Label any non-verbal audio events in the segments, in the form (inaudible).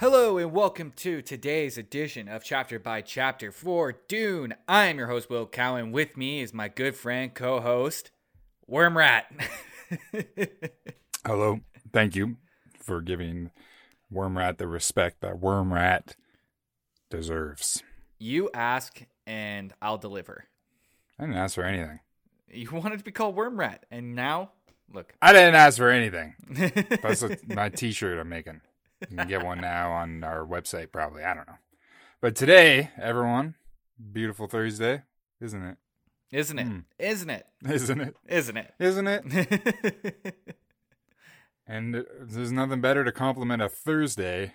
Hello and welcome to today's edition of Chapter by Chapter for Dune. I am your host, Will Cowan. With me is my good friend, co host, Wormrat. Hello. Thank you for giving Wormrat the respect that Wormrat deserves. you ask and I'll deliver. I didn't ask for anything. You wanted to be called Wormrat, and now, look. I didn't ask for anything. (laughs) That's a, my t-shirt I'm making. You can get one now on our website probably. I don't know. But today, everyone, beautiful Thursday, isn't it? Isn't it? Hmm. Isn't it? (laughs) Isn't it? Isn't it? Isn't it? (laughs) And there's nothing better to compliment a Thursday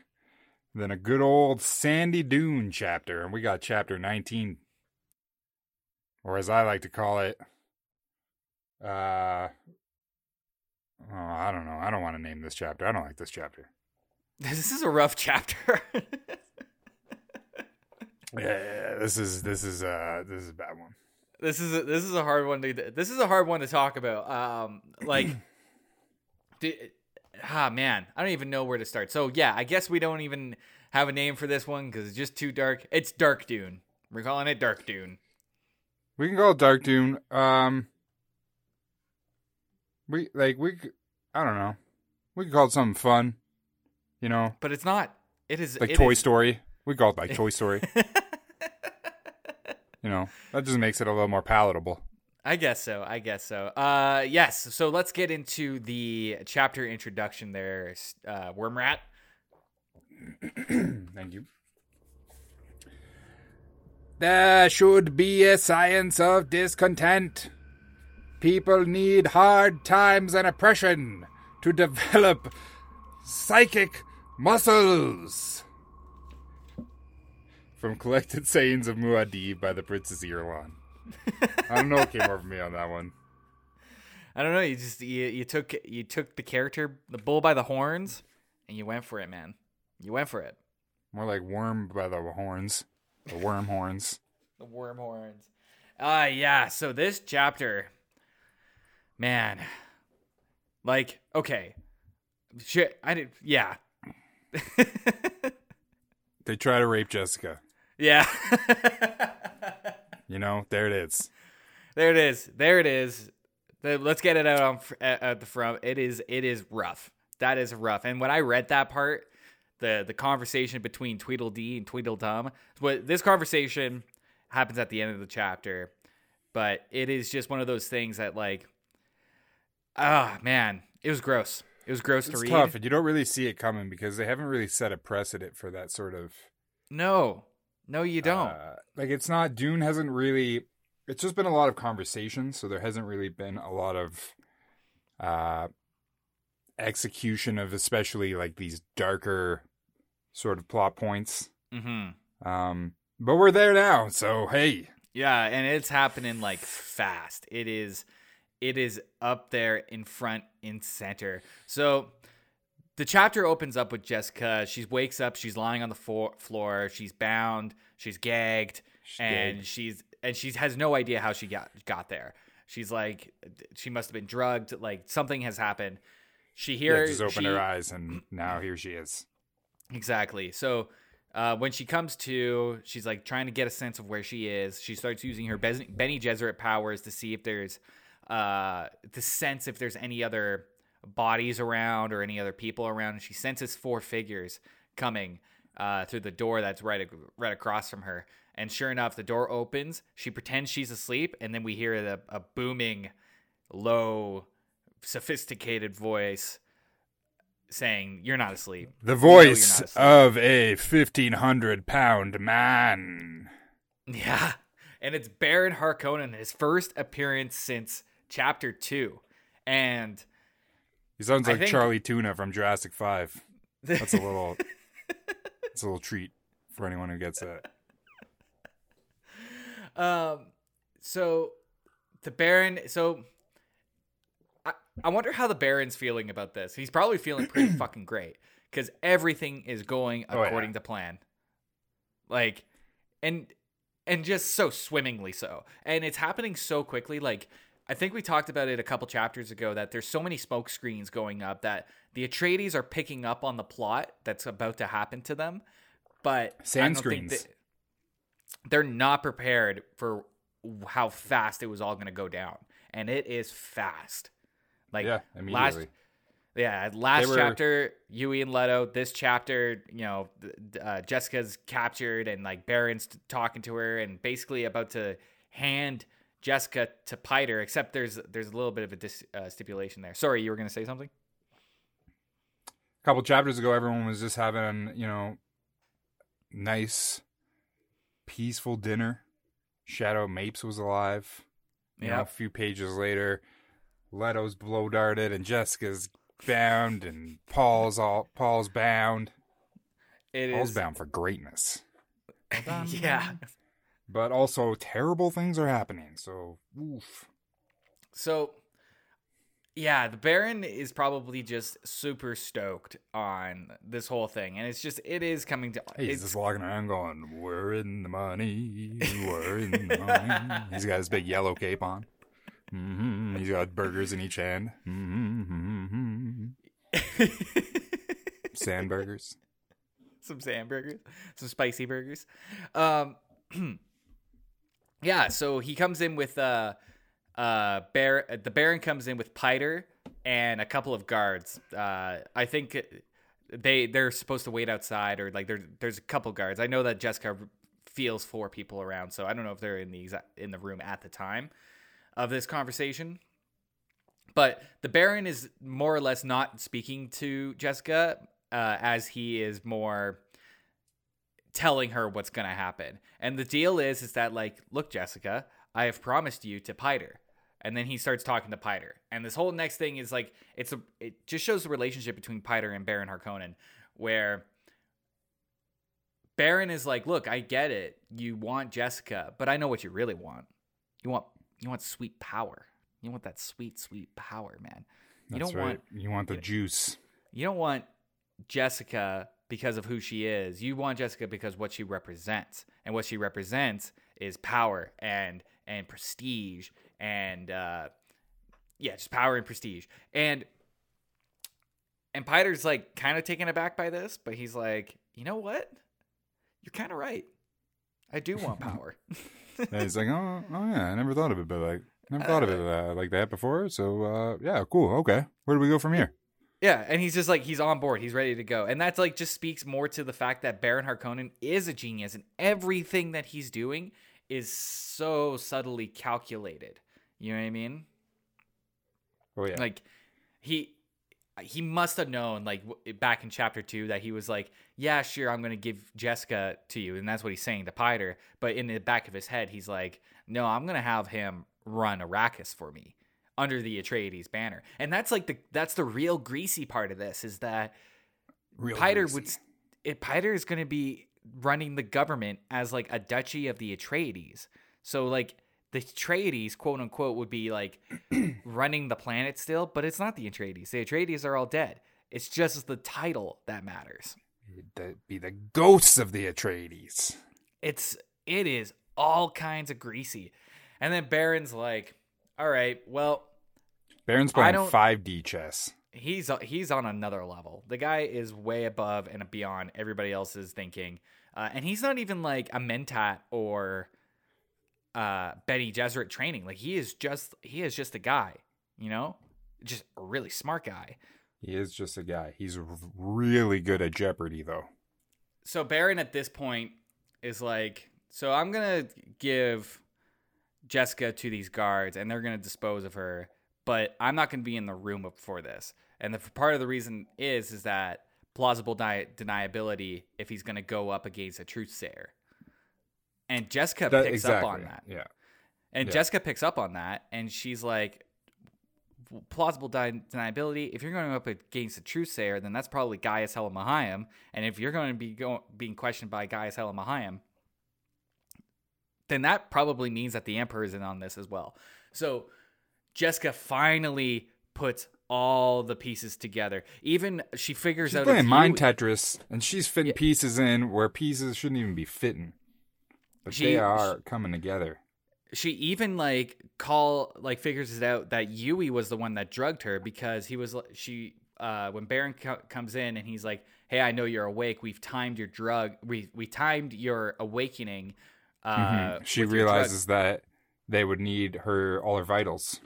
than a good old Sandy Dune chapter. And we got chapter 19. Or as I like to call it, uh, oh, I don't know. I don't want to name this chapter. I don't like this chapter. (laughs) this is a rough chapter. (laughs) Yeah, this is this is uh this is a bad one. this is a, this is a hard one to this is a hard one to talk about. Um, like, (clears throat) do, ah man, I don't even know where to start. So yeah, I guess we don't even have a name for this one because it's just too dark. It's Dark Dune. We're calling it Dark Dune. We can call it Dark Dune. Um, we like we. I don't know. We can call it something fun. You know, But it's not. It is like it Toy is- Story. We call it like Toy (laughs) Story. you know, that just makes it a little more palatable. I guess so. I guess so. Uh, yes. So let's get into the chapter introduction there, uh, Worm Wormrat. (clears throat) Thank you. There should be a science of discontent. People need hard times and oppression to (laughs) develop psychic muscles. From Collected (laughs) Sayings of Muad'Dib by the Princess Irulan. I don't know what came over me on that one. I don't know. You just you, you took you took the character, the bull by the horns, and you went for it, man. You went for it. More like worm by the horns. The worm horns. (laughs) The worm horns. Uh yeah. So this chapter, man, like okay, shit. I did. Yeah. (laughs) They try to rape Jessica. yeah. You know, there it is. There it is. There it is. The- let's get it out on at, at the front. It is. It is rough. That is rough. And when I read that part, the the conversation between Tweedledee and Tweedledum, what this conversation happens at the end of the chapter, but it is just one of those things that like, ah man, it was gross. It was gross to read. It's read. tough, and you don't really see it coming because they haven't really set a precedent for that sort of. No, no, you don't. uh, like it's not Dune hasn't really. It's just been a lot of conversation, so there hasn't really been a lot of uh, execution of especially like these darker sort of plot points. mm-hmm. Um, but we're there now, so hey, Yeah, and it's happening like fast. It is it is up there in front in center. So the chapter opens up with Jessica. She wakes up, she's lying on the fo- floor, she's bound, she's gagged, She's and gagged. she's and she has no idea how she got got there. She's like she must have been drugged, like something has happened. She yeah, hears just open she- her eyes, and now here she is. Exactly. So uh, when she comes to, she's like trying to get a sense of where she is. She starts using her Bene Gesserit powers to see if there's uh, to sense if there's any other bodies around or any other people around. And she senses four figures coming uh, through the door that's right right across from her. And sure enough, the door opens. She pretends she's asleep, and then we hear a, a booming, low, sophisticated voice saying, "You're not asleep." The voice asleep." of a fifteen hundred pound man. (laughs) Yeah. And it's Baron Harkonnen, his first appearance since chapter two. And He sounds like think- Chali 2na from Jurassic Five. That's a little. (laughs) It's a little treat for anyone who gets that. um so the Baron so I, I wonder how the Baron's feeling about this. He's probably feeling pretty (clears throat) fucking great. Because everything is going Oh, yeah. according to plan. Like and and just so swimmingly so. And it's happening so quickly. Like I think we talked about it a couple chapters ago that there's so many smoke screens going up that the Atreides are picking up on the plot that's about to happen to them, but sand screens. They, they're not prepared for how fast it was all going to go down, and it is fast. Like yeah. Last, yeah, last were... chapter, Yueh and Leto. This chapter, you know, uh, Jessica's captured and like Baron's talking to her and basically about to hand Jessica to Piter. Except there's there's a little bit of a dis, uh, stipulation there. Sorry, you were gonna say something. A couple chapters ago, everyone was just having you know nice, peaceful dinner. Shadout Mapes was alive. Yeah. a few pages later, Leto's blow darted and Jessica's bound and Paul's all Paul's bound. It Paul's is... bound for greatness. (laughs) yeah. But also terrible things are happening. So oof. So yeah, the Baron is probably just super stoked on this whole thing, and it's just it is coming to. He's just walking around going, "We're in the money, we're in the (laughs) money." He's got his big yellow cape on. Mm-hmm. He's got burgers in each hand. Mm-hmm. sand burgers. (laughs) Some sand burgers. Some spicy burgers. Um, (clears throat) yeah, so he comes in with uh uh Bear the Baron comes in with Piter and a couple of guards. Uh I think they they're supposed to wait outside or like there there's a couple guards. I know that Jessica feels four people around, so I don't know if they're in the exact in the room at the time of this conversation. But the Baron is more or less not speaking to Jessica uh, as he is more telling her what's going to happen. And the deal is is that like, look Jessica, I have promised you to Piter. And then he starts talking to Piter. And this whole next thing is like it's a it just shows the relationship between Piter and Baron Harkonnen where Baron is like, "Look, I get it. You want Jessica, but I know what you really want. You want you want sweet power. You want that sweet, sweet power, man. You That's don't right. want you want the juice. You don't want Jessica because of who she is. You want Jessica because what she represents, and what she represents is power and and prestige and uh, yeah, just power and prestige. And and Piter's like kind of taken aback by this, but he's like, you know what? You're kind of right. I do want (laughs) power. and he's like, oh, oh yeah, I never thought of it, but like, never thought of it uh, like that before. So uh, yeah, cool. Okay, where do we go from here? Yeah, and he's just like he's on board. He's ready to go, and that's like just speaks more to the fact that Baron Harkonnen is a genius, and everything that he's doing is so subtly calculated. You know what I mean? Oh yeah. Like he he must have known like back in chapter two that he was like yeah sure i'm gonna give jessica to you and that's what he's saying to piter but in the back of his head he's like no i'm gonna have him run arrakis for me under the atreides banner and that's like the that's the real greasy part of this is that real piter would it, piter is gonna be running the government as like a duchy of the atreides so like the Atreides, quote unquote, would be like (clears throat) running the planet still, but it's not the Atreides. The Atreides are all dead. It's just the title that matters. It'd be the ghosts of the Atreides. It's it is all kinds of greasy, and then Baron's like, "All right, well." Baron's playing five D chess. He's he's on another level. The guy is way above and beyond everybody else's thinking, uh, and he's not even like a mentat or uh, Bene Gesserit training. Like he is just he is just a guy, you know, just a really smart guy. He is just a guy. He's really good at Jeopardy, though. So Baron at this point is like, so I'm gonna give Jessica to these guards, and they're gonna dispose of her, but I'm not gonna be in the room for this. And the part of the reason is is that plausible di- deniability if he's gonna go up against a truth sayer. And Jessica that, picks exactly. up on that. Yeah. And yeah. Jessica picks up on that and she's like, plausible deniability. If you're going up against a truth sayer, then that's probably Gaius Helen Mohiam. And if you're going to be go- being questioned by Gaius Helen Mohiam, then that probably means that the Emperor is in on this as well. So Jessica finally puts all the pieces together. Even she figures she's out playing mind Tetris, and she's fitting yeah. pieces in where pieces shouldn't even be fitting. But she, they are coming together. she even like call like figures it out that Yueh was the one that drugged her because he was she uh when Baron co- comes in and he's like, "Hey, I know you're awake. We've timed your drug. We we timed your awakening." Uh, Mhm. She with your drug." realizes that they would need her all her vitals.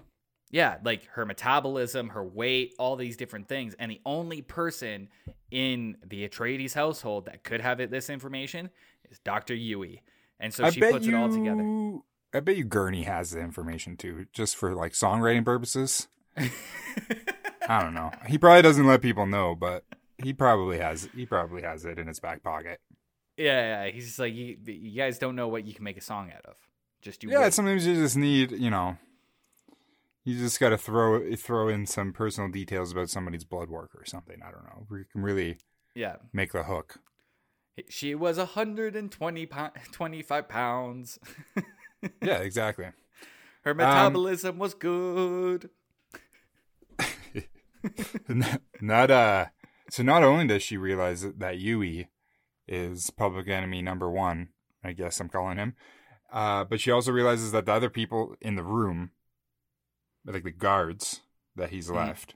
Yeah, like her metabolism, her weight, all these different things. And the only person in the Atreides household that could have it, this information is Dr. Yueh. And so I she puts you, it all together. I bet you Gurney has the information too, just for like songwriting purposes. I don't know. He probably doesn't let people know, but he probably has. He probably has it in his back pocket. Yeah, yeah. He's just like, you, you guys don't know what you can make a song out of. Just you Yeah, wait. sometimes you just need, you know, you just got to throw throw in some personal details about somebody's blood work or something. I don't know. We can really Yeah. make the hook. She was 120 pou- 25 pounds. (laughs) Yeah, exactly. Her metabolism was good. (laughs) not uh. So not only does she realize that- that Yueh is public enemy number one, I guess I'm calling him, uh, but she also realizes that the other people in the room, like the guards that he's Mhm. left,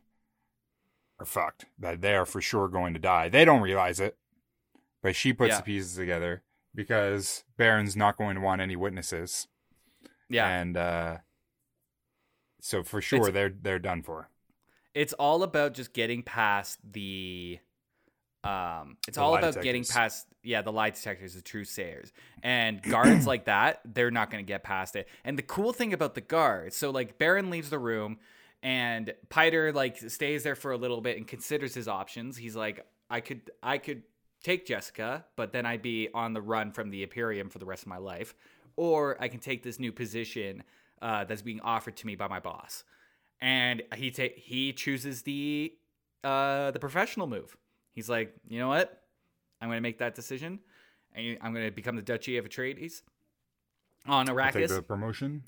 are fucked. That they are for sure going to die. They don't realize it, but she puts Yeah. the pieces together because Baron's not going to want any witnesses, Yeah. and uh, so for sure It's- they're they're done for. it's all about just getting past the um it's The all about getting past yeah the lie detectors the truth sayers. And guards like that they're not going to get past it. And the cool thing about the guards so like baron leaves the room and piter like stays there for a little bit and considers his options. He's like i could i could take jessica but then i'd be on the run from the imperium for the rest of my life. Or i can take this new position uh, that's being offered to me by my boss. And he ta- he chooses the uh the professional move. He's like, you know what? I'm going to make that decision, and I'm going to become the Duchy of Atreides on I'll Arrakis. Take the promotion.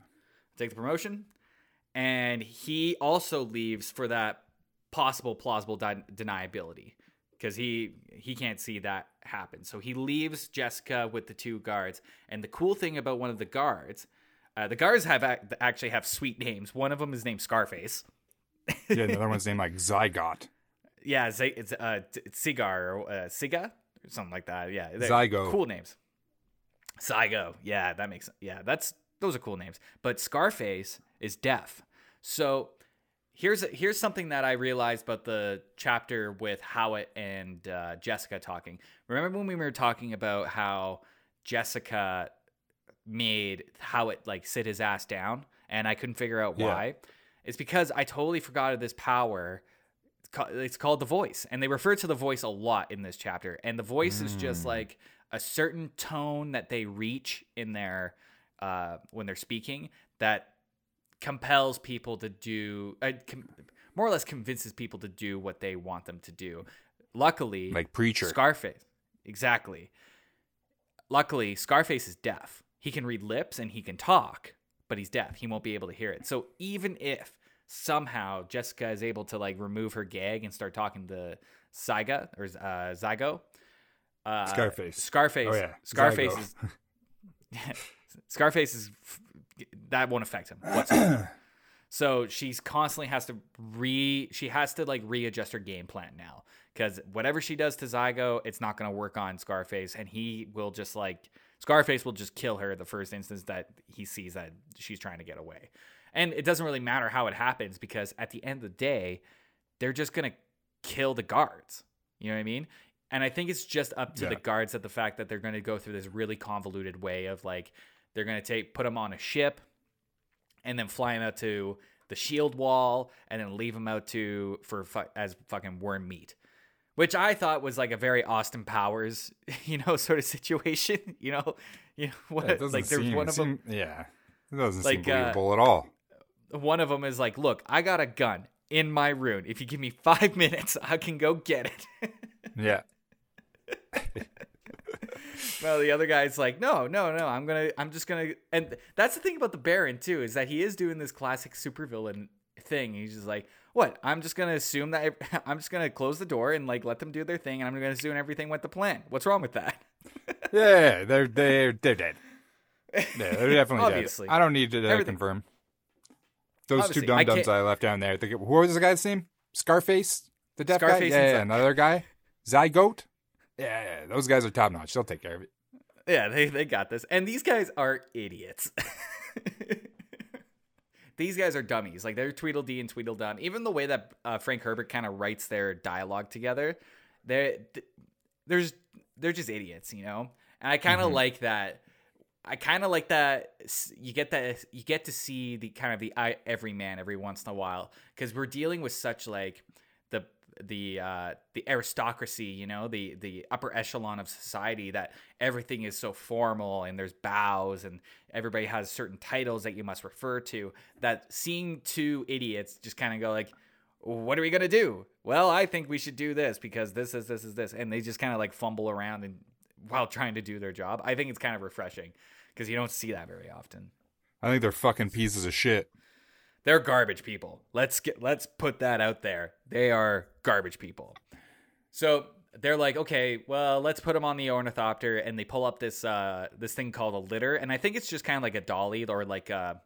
take the promotion, and he also leaves for that possible plausible de- deniability because he he can't see that happen. So he leaves Jessica with the two guards, and the cool thing about one of the guards. Uh, the guards have ac- actually have sweet names. One of them is named Scarface. Yeah, the other one's named like Zygot. Yeah, Z- it's uh, Cigar or uh, Siga or something like that. Yeah, they're Czigo. Cool names. Czigo. Yeah, that makes yeah. That's those are cool names. But Scarface is deaf. So here's here's something that I realized about the chapter with Hawat and uh, Jessica talking. Remember when we were talking about how Jessica made Hawat like sit his ass down, and I couldn't figure out Yeah. why. It's because I totally forgot of this power. It's ca- It's called the voice, and they refer to the voice a lot in this chapter. And the voice is just Mm. like a certain tone that they reach in their uh, when they're speaking that compels people to do, uh, com- more or less convinces people to do what they want them to do. Luckily, Like Preacher. Scarface. Exactly. Luckily, Scarface is deaf. He can read lips and he can talk, but he's deaf. He won't be able to hear it. So even if somehow Jessica is able to like remove her gag and start talking to Zyga or uh, Czigo, uh, Scarface. Scarface. Oh, yeah. Scarface Czigo. is. (laughs) Scarface is that won't affect him whatsoever. (clears throat) So she's constantly has to re she has to like readjust her game plan now because whatever she does to Czigo, it's not going to work on Scarface, and he will just like Scarface will just kill her the first instance that he sees that she's trying to get away, and it doesn't really matter how it happens because at the end of the day, they're just going to kill the guards. You know what I mean? And I think it's just up to the guards that the fact that they're going to go through this really convoluted way of like they're going to take put them on a ship and then fly them out to the shield wall and then leave them out to for fu- as fucking worm meat which i thought was like a very austin powers (laughs) you know sort of situation (laughs) you know you know what Yeah, it doesn't like there's seem- one of them seem- Yeah, it doesn't Like, seem uh, believable at all. One of them is like look i got a gun in my room if you give me five (laughs) minutes i can go get it. (laughs) Yeah, well the other guy's like no no no. I'm gonna i'm just gonna and that's the thing about the baron too is that he is doing this classic supervillain thing. He's just like what? I'm just gonna assume that (laughs) i'm just gonna close the door and like let them do their thing and i'm gonna assume everything went to plan. What's wrong with that? Yeah, they're they're they're dead. Yeah, they're definitely Obviously. dead. I don't need to uh, confirm. Those Obviously, two dum dums I, left down there. It- What was the guy's name? Scarface? The deaf guy? Scarface Yeah, yeah, another guy? Zygote? Yeah, yeah, those guys are top notch. They'll take care of it. Yeah, they, they got this. And these guys are idiots. (laughs) these guys are dummies. Like they're Tweedledee and Tweedledum. Even the way that uh, Frank Herbert kind of writes their dialogue together, they're th- there's they're just idiots, you know. And I kind of Mhm. like that. I kind of like that you get that you get to see the kind of the I, every man every once in a while because we're dealing with such like the the uh, the aristocracy, you know, the the upper echelon of society that everything is so formal and there's bows and everybody has certain titles that you must refer to. That seeing two idiots just kind of go like, "What are we gonna do?" Well, I think we should do this because this is this is this, and they just kind of like fumble around and while trying to do their job. I think it's kind of refreshing because you don't see that very often. I think they're fucking pieces of shit. They're garbage people. Let's get let's put that out there. They are garbage people. So they're like, okay, well, let's put them on the ornithopter, and they pull up this uh this thing called a litter, and I think it's just kind of like a dolly or like a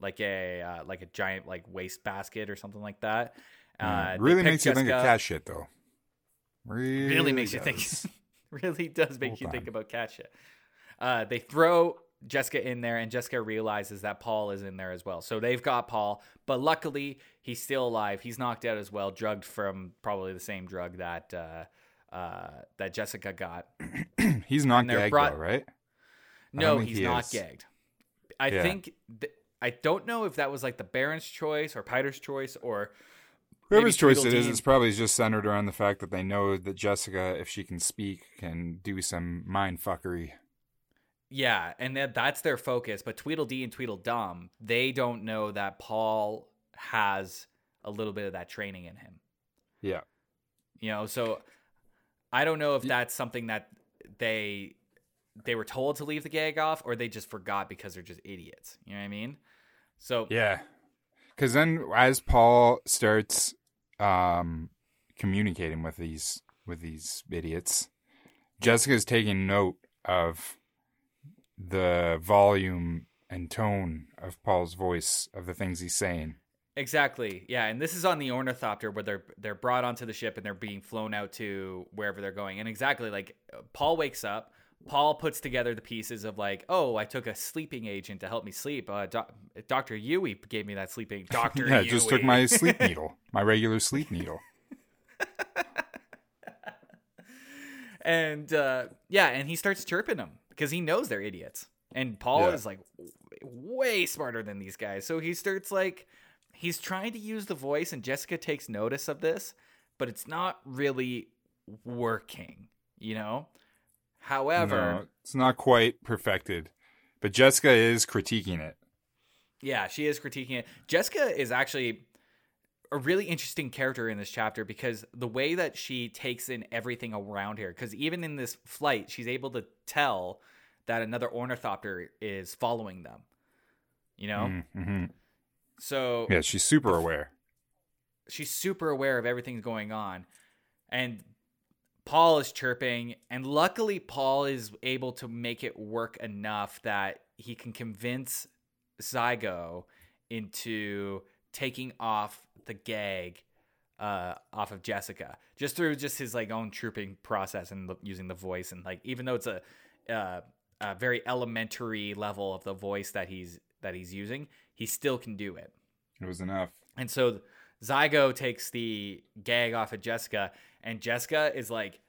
like a uh, like a giant like waste basket or something like that. Uh, really makes you think of cat shit, though. Really, really makes you think does. (laughs) really does make you think about cat shit. Uh, they throw Jessica in there, and Jessica realizes that Paul is in there as well. So they've got Paul, but luckily he's still alive. He's knocked out as well, drugged from probably the same drug that uh, uh, that Jessica got. (clears throat) He's not gagged, brought- though, right? No, he's he not is. gagged. I Yeah. think th- I don't know if that was like the Baron's choice or Piter's choice or Whoever's choice it is, it's probably just centered around the fact that they know that Jessica, if she can speak, can do some mind fuckery. Yeah, and that that's their focus. But Tweedledee and Tweedledum, they don't know that Paul has a little bit of that training in him. Yeah. You know, so I don't know if that's something that they they were told to leave the gag off or they just forgot because they're just idiots. You know what I mean? So Yeah. Because then, as Paul starts um, communicating with these with these idiots, Jessica's taking note of the volume and tone of Paul's voice of the things he's saying. Exactly. Yeah, and this is on the ornithopter where they're they're brought onto the ship and they're being flown out to wherever they're going. And exactly like Paul wakes up, Paul puts together the pieces of like, oh, I took a sleeping agent to help me sleep. Uh, doc- Doctor Yueh gave me that sleeping. (laughs) Doctor Yeah, just took my sleep (laughs) needle, my regular sleep needle. (laughs) and uh, yeah, and he starts chirping them because he knows they're idiots. And Paul Yeah. is like way smarter than these guys. So he starts like he's trying to use the voice, and Jessica takes notice of this, but it's not really working. You know. However, No, it's not quite perfected, but Jessica is critiquing it. Yeah, she is critiquing it. Jessica is actually a really interesting character in this chapter because the way that she takes in everything around here, because even in this flight, she's able to tell that another ornithopter is following them. You know? hmm So Yeah, she's super aware. she's super aware of everything going on. And Paul is chirping, and luckily, Paul is able to make it work enough that he can convince Czigo into taking off the gag uh, off of Jessica just through just his like own trooping process and the, using the voice and like even though it's a, uh, a very elementary level of the voice that he's that he's using, he still can do it. It was enough. And so Czigo takes the gag off of Jessica, and Jessica is like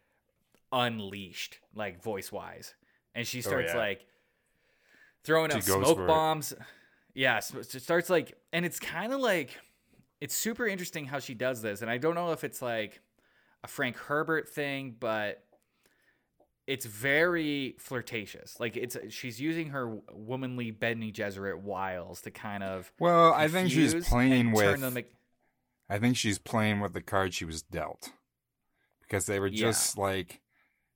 unleashed, like voice wise. And she starts Oh, yeah. like throwing She up smoke bombs. it. Yeah, so it starts like, and it's kind of like, it's super interesting how she does this. And I don't know if it's like a Frank Herbert thing, but it's very flirtatious. Like it's she's using her womanly Bene Gesserit wiles to kind of Well, I think she's playing with. them I think she's playing with the card she was dealt, because they were Yeah. just like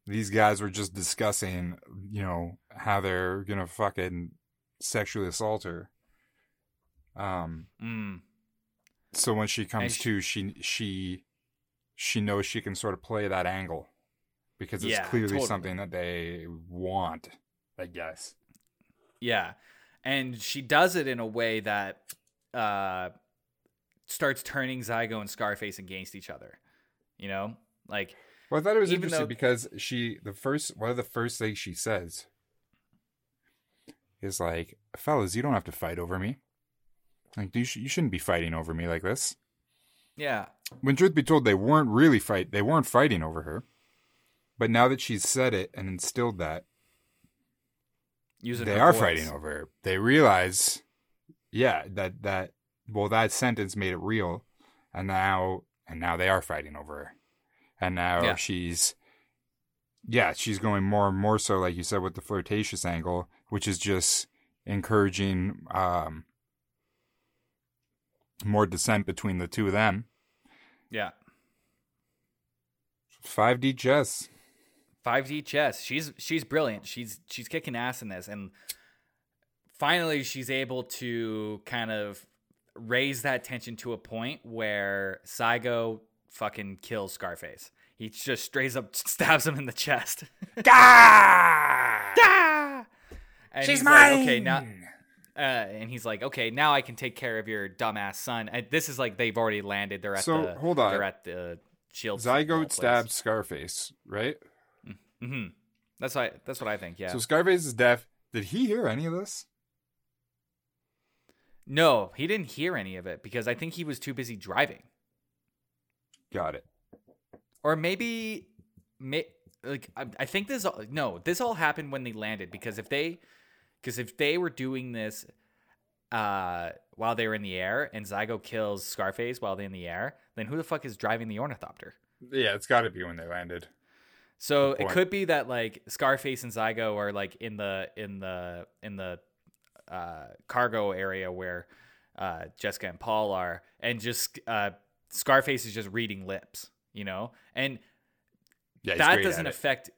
these guys were just discussing, you know, how they're gonna fucking sexually assault her. Um. Mm, So when she comes sh- to, she she she knows she can sort of play that angle because it's Yeah, clearly totally. something that they want. I guess. Yeah. And she does it in a way that uh starts turning Czigo and Scarface against each other. You know? Like Well, I thought it was interesting though- because she the first one of the first things she says is like, "Fellas, you don't have to fight over me. Like you, sh- you shouldn't be fighting over me like this." yeah. When truth be told, they weren't really fight. They weren't fighting over her. But now that she's said it and instilled that, Using they are voice. fighting over her. They realize, yeah, that that well, that sentence made it real, and now and now they are fighting over her, and now Yeah. she's, yeah, she's going more and more so, like you said, with the flirtatious angle, which is just encouraging um more dissent between the two of them. Yeah. Five D chess. 5D chess. She's she's brilliant. She's she's kicking ass in this and finally she's able to kind of raise that tension to a point where Saigo fucking kills Scarface. He just straight up (laughs) stabs him in the chest. Ah! (laughs) And She's he's mine. like, okay, now uh, and he's like, okay, now I can take care of your dumbass son. And this is like they've already landed. They're at So, the hold on. They're at the shield. Zygote stabbed Scarface, right? hmm That's what that's what I think. Yeah. So Scarface is deaf. Did he hear any of this? No, he didn't hear any of it because I think he was too busy driving. Got it. Or maybe, may, like I, I think this. all- No, this all happened when they landed because if they, because if they were doing this, uh, while they were in the air and Czigo kills Scarface while they're in the air, then who the fuck is driving the ornithopter? Yeah, it's got to be when they landed. So it could be that like Scarface and Czigo are like in the in the in the uh, cargo area where uh, Jessica and Paul are, and just uh, Scarface is just reading lips, you know, and Yeah, that doesn't affect it.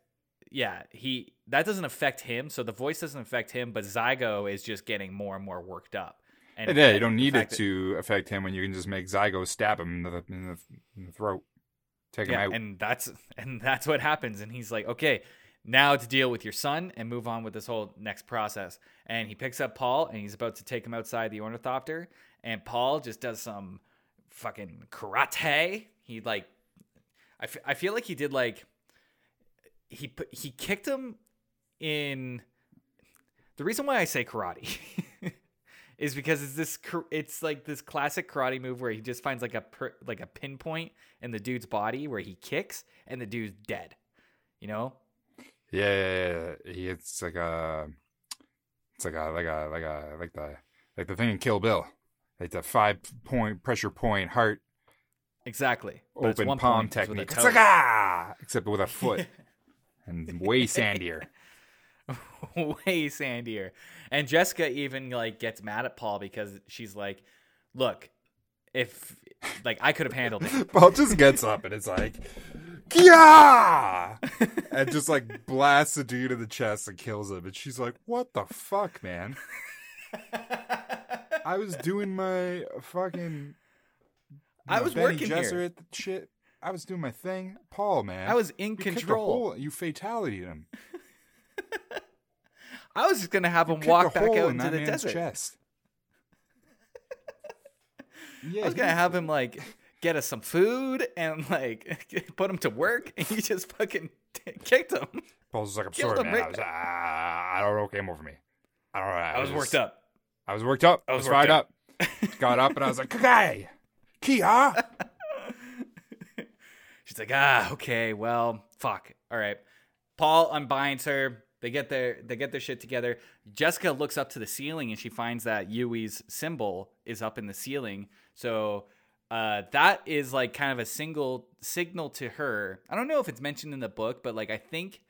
Yeah, he that doesn't affect him. So the voice doesn't affect him, but Czigo is just getting more and more worked up. And Yeah, you don't need it that- to affect him when you can just make Czigo stab him in the, in the, in the throat, take him yeah, out. and that's (laughs) and that's what happens. And he's like, okay, now to deal with your son and move on with this whole next process. And he picks up Paul and he's about to take him outside the ornithopter. And Paul just does some fucking karate. He like, I, f- I feel like he did like, he put he kicked him in. The reason why I say karate. (laughs) Is because it's this it's like this classic karate move where he just finds like a per, like a pinpoint in the dude's body where he kicks and the dude's dead. You know? yeah, yeah, yeah. He, it's like a, it's like a, like a, like a, like the, like the thing in Kill Bill, like the five point pressure point heart Exactly. But open palm point, with a technique. It's like ah, except with a foot (laughs) and way sandier. (laughs) way sandier. And Jessica even like gets mad at Paul because she's like, "Look, if like I could have handled it." (laughs) Paul just gets up and it's like, yeah, (laughs) and just like blasts the dude in the chest and kills him. And she's like, "What the fuck, man? I was doing my fucking, I was Benny working here. Shit. I was doing my thing, Paul, man. I was in you control. hole- You fatality him. (laughs) I was just gonna have him Kicked walk back out in into the desert. chest. (laughs) Yeah, I was gonna have him like get us some food and like (laughs) put him to work, and he just fucking kicked him. Paul's like, I'm killed sorry, man. right I was, uh, I don't know what came over me. I don't know. I was just- worked up. I was worked up. I was, was fired worked up. Got up and I was like, Kagai! Kia! She's like, ah, okay, well, fuck. All right. Paul unbinds her. They get their they get their shit together. Jessica looks up to the ceiling and she finds that Yueh's symbol is up in the ceiling. So uh, that is like kind of a single signal to her. I don't know if it's mentioned in the book, but like I think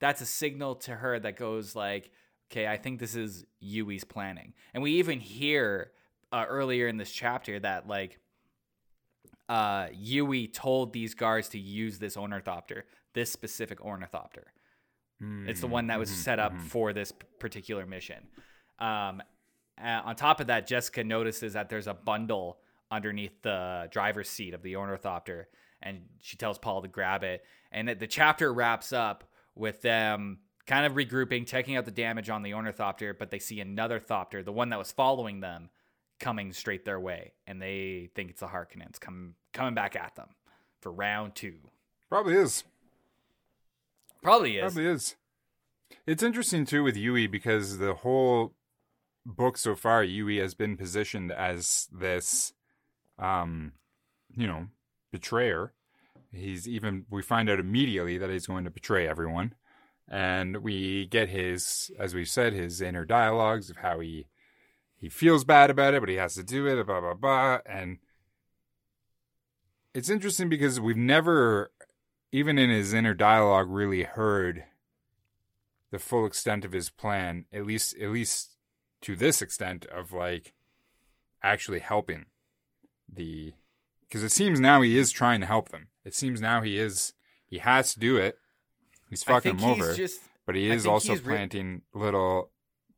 that's a signal to her that goes like, okay, I think this is Yueh's planning. And we even hear uh, earlier in this chapter that like uh, Yueh told these guards to use this ornithopter, this specific ornithopter. It's the one that was set up for this particular mission. Um, on top of that, Jessica notices that there's a bundle underneath the driver's seat of the ornithopter, and she tells Paul to grab it. And that the chapter wraps up with them kind of regrouping, checking out the damage on the ornithopter, but they see another thopter, the one that was following them, coming straight their way, and they think it's the Harkonnens coming coming back at them for round two. Probably is. Probably is. Probably is. It's interesting too with Yueh because the whole book so far, Yueh has been positioned as this, um, you know, betrayer. He's even we find out immediately that he's going to betray everyone, and we get his, as we said, his inner dialogues of how he he feels bad about it, but he has to do it, blah blah blah, and it's interesting because we've never, even in his inner dialogue, really heard the full extent of his plan. At least, at least to this extent of like actually helping the, because it seems now he is trying to help them. It seems now he is he has to do it. He's fucking them over, just, but he is also planting re- little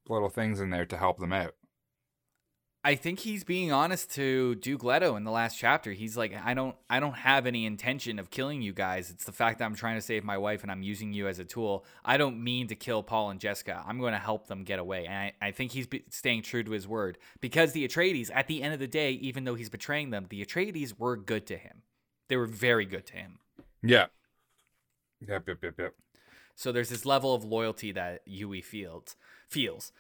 little things in there to help them out. I think he's being honest to Duke Leto in the last chapter. He's like, I don't, I don't have any intention of killing you guys. It's the fact that I'm trying to save my wife and I'm using you as a tool. I don't mean to kill Paul and Jessica. I'm going to help them get away. And I, I think he's staying true to his word because the Atreides, at the end of the day, even though he's betraying them, the Atreides were good to him. They were very good to him. Yeah. Yep. Yep. Yep. Yep. So there's this level of loyalty that Yueh feels feels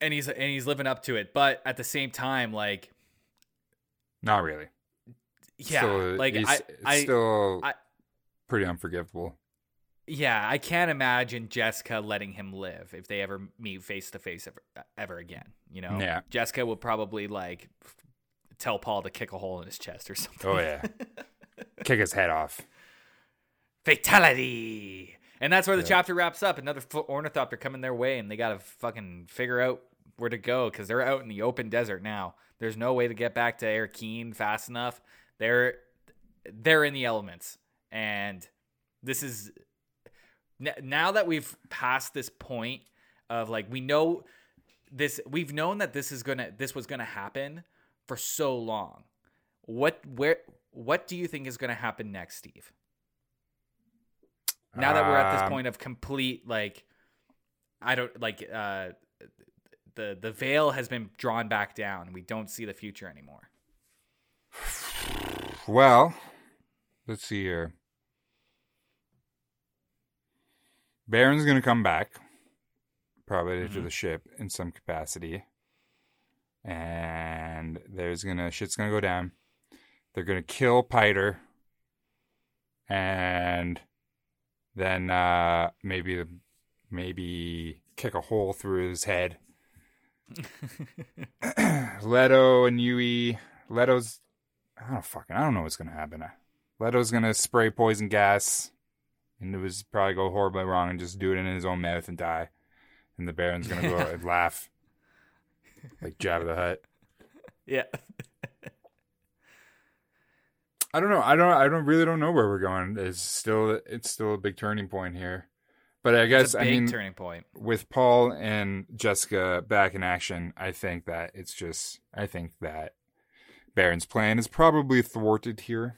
and he's and he's living up to it. But at the same time, like, not really. Yeah, still, like I, I, still I, pretty unforgivable. Yeah, I can't imagine Jessica letting him live if they ever meet face to face ever ever again. You know, yeah. Jessica would probably like tell Paul to kick a hole in his chest or something. Oh yeah, (laughs) kick his head off. Fatality. And that's where the yeah. chapter wraps up. Another ornithopter coming their way, and they got to fucking figure out where to go because they're out in the open desert now. There's no way to get back to Arrakeen fast enough. They're they're in the elements, and this is now that we've passed this point of like we know this we've known that this is gonna this was gonna happen for so long what where what do you think is gonna happen next steve now that we're at this um, point of complete like I don't like uh the the veil has been drawn back down. We don't see the future anymore. Well, let's see here. Baron's gonna come back, probably mm-hmm. to the ship in some capacity, and there's gonna shit's gonna go down. They're gonna kill Piter, and then uh, maybe maybe kick a hole through his head. (laughs) Leto and Yueh. Leto's I don't fucking I don't know what's gonna happen. Leto's gonna spray poison gas and it was probably go horribly wrong and just do it in his own mouth and die. And the Baron's gonna go (laughs) and laugh. Like Jabba the Hutt. Yeah. I don't know. I don't. I don't really don't know where we're going. It's still. It's still a big turning point here. But I guess I mean turning point with Paul and Jessica back in action. I think that it's just. I think that Baron's plan is probably thwarted here.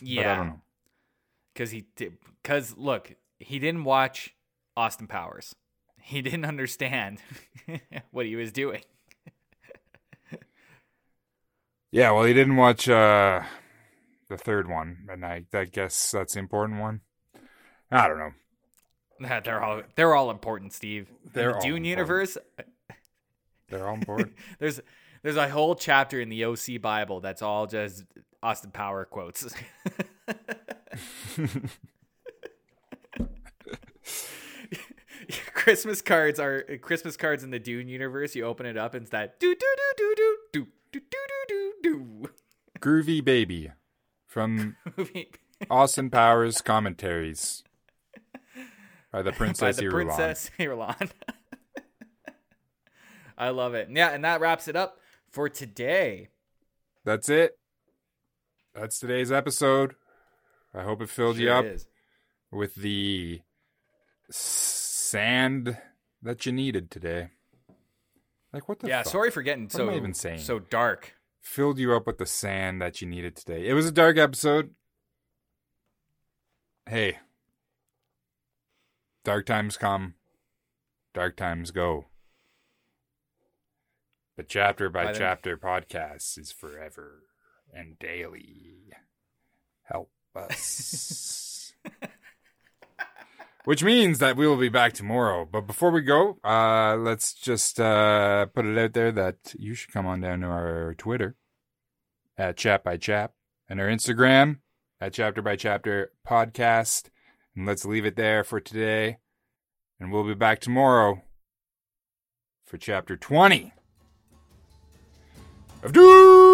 Yeah, but I don't know. Because he because look, he didn't watch Austin Powers. He didn't (laughs) understand (laughs) what he was doing. Yeah, well, he didn't watch uh, the third one, and I, I guess that's the important one. I don't know. They're all they're all important, Steve. They're the Dune important. universe. (laughs) They're all important. (laughs) there's there's a whole chapter in the OC Bible that's all just Austin Power quotes. (laughs) Christmas cards are Christmas cards in the Dune universe. You open it up and it's that do do do do do do do do do do. Groovy Baby from (laughs) Austin Powers commentaries by the (laughs) Princess by the Irulan. Princess Irulan. (laughs) I love it. Yeah, and that wraps it up for today. That's it. That's today's episode. I hope it filled sure you up is. with the sand that you needed today. Like what the? Yeah, fuck? sorry for getting what so even saying? so dark. Filled you up with the sand that you needed today. It was a dark episode. Hey, dark times come, dark times go. But chapter by, By then- chapter podcast is forever and daily. Help us. (laughs) Which means that we will be back tomorrow. But before we go, uh, let's just uh, put it out there that you should come on down to our Twitter at Chap by Chap and our Instagram at Chapter by Chapter Podcast. And let's leave it there for today. And we'll be back tomorrow for chapter 20 of Dune!